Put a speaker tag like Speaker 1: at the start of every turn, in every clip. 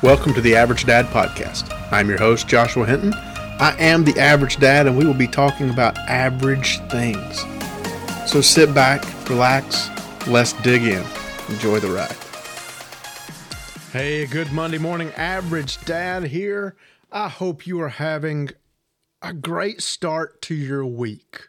Speaker 1: Welcome to the Average Dad Podcast. I'm your host, Joshua Hinton. I am the Average Dad, and we will be talking about average things. So sit back, relax, let's dig in. Enjoy the ride. Hey, good Monday morning, Average Dad here. I hope you are having a great start to your week.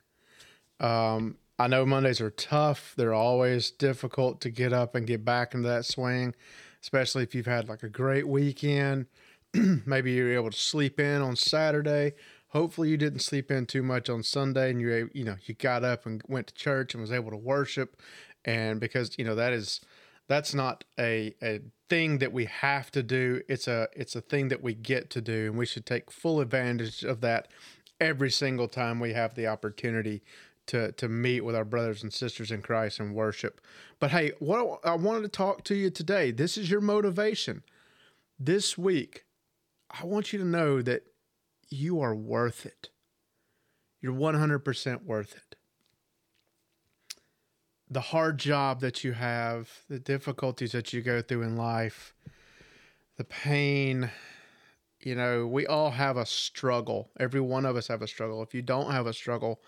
Speaker 1: Um, I know Mondays are tough, they're always difficult to get up and get back into that swing especially if you've had like a great weekend. Maybe you're able to sleep in on Saturday. Hopefully, you didn't sleep in too much on Sunday, and you you know you got up and went to church and was able to worship. And because you know that is that's not a a thing that we have to do. It's a it's a thing that we get to do, and we should take full advantage of that every single time we have the opportunity to to meet with our brothers and sisters in Christ and worship. But hey, what I wanted to talk to you today, this is your motivation. This week, I want you to know that you are worth it. You're 100% worth it. The hard job that you have, the difficulties that you go through in life, the pain, you know, we all have a struggle. Every one of us have a struggle. If you don't have a struggle,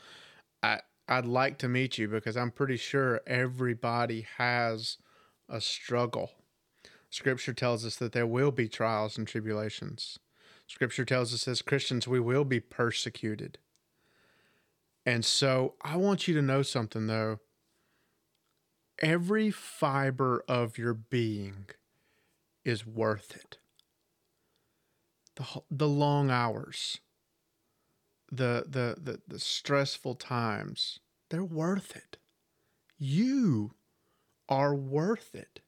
Speaker 1: I, I'd like to meet you because I'm pretty sure everybody has a struggle. Scripture tells us that there will be trials and tribulations. Scripture tells us as Christians we will be persecuted. And so I want you to know something though. Every fiber of your being is worth it. The, the long hours, the, the the the stressful times they're worth it. You are worth it.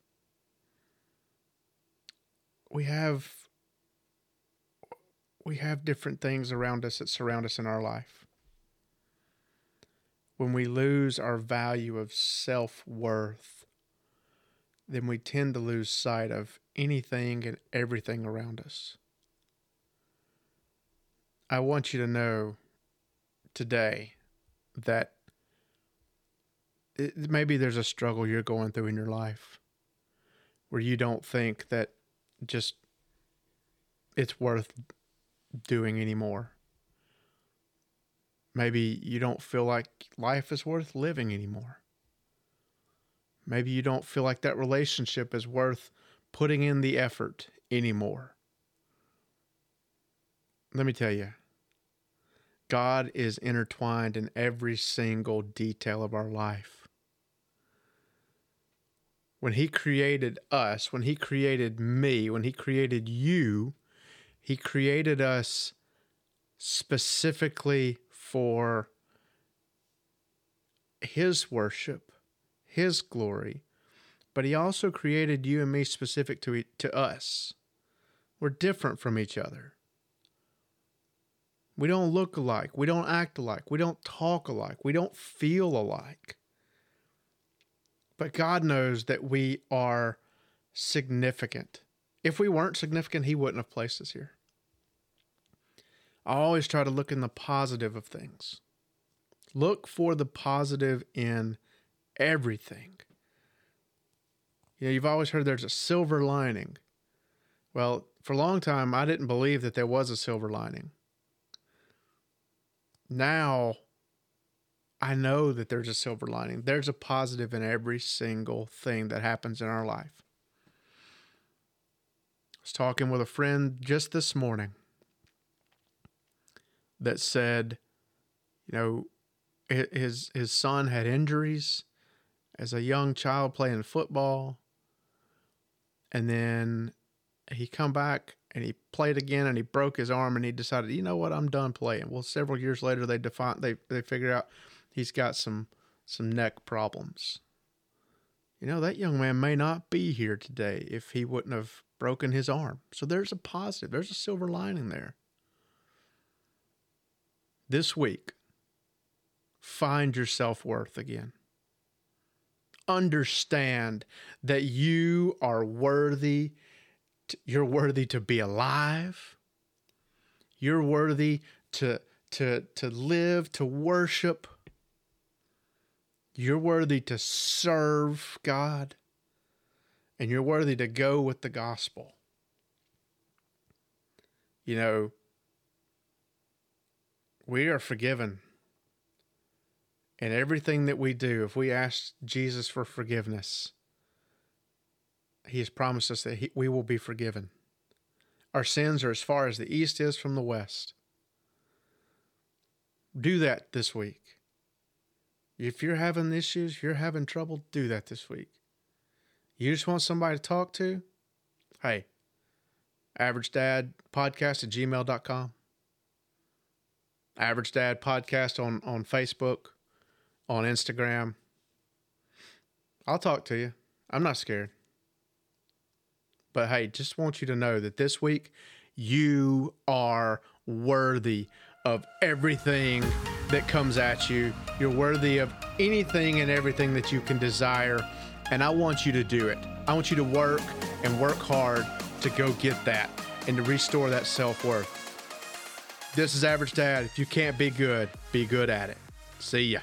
Speaker 1: We have we have different things around us that surround us in our life. When we lose our value of self-worth then we tend to lose sight of anything and everything around us I want you to know today that it, maybe there's a struggle you're going through in your life where you don't think that just it's worth doing anymore. Maybe you don't feel like life is worth living anymore. Maybe you don't feel like that relationship is worth putting in the effort anymore. Let me tell you, God is intertwined in every single detail of our life. When He created us, when He created me, when He created you, He created us specifically for His worship, His glory, but He also created you and me specific to, to us. We're different from each other. We don't look alike. We don't act alike. We don't talk alike. We don't feel alike. But God knows that we are significant. If we weren't significant, He wouldn't have placed us here. I always try to look in the positive of things. Look for the positive in everything. You know, you've always heard there's a silver lining. Well, for a long time, I didn't believe that there was a silver lining now I know that there's a silver lining. There's a positive in every single thing that happens in our life. I was talking with a friend just this morning that said, you know, his his son had injuries as a young child playing football, and then he come back and he played again and he broke his arm and he decided, you know what, I'm done playing. Well, several years later, they define they they figured out he's got some some neck problems. You know that young man may not be here today if he wouldn't have broken his arm. So there's a positive. There's a silver lining there. This week, find your self worth again. Understand that you are worthy you're worthy to be alive. You're worthy to to to live, to worship. You're worthy to serve God. And you're worthy to go with the gospel. You know, we are forgiven. And everything that we do, if we ask Jesus for forgiveness, He has promised us that he, we will be forgiven. Our sins are as far as the east is from the west. Do that this week. If you're having issues, if you're having trouble, do that this week. You just want somebody to talk to? Hey, average dad podcast at gmail.com. Average Dad Podcast on, on Facebook, on Instagram. I'll talk to you. I'm not scared. But hey, just want you to know that this week you are worthy of everything that comes at you. You're worthy of anything and everything that you can desire. And I want you to do it. I want you to work and work hard to go get that and to restore that self worth. This is Average Dad. If you can't be good, be good at it. See ya.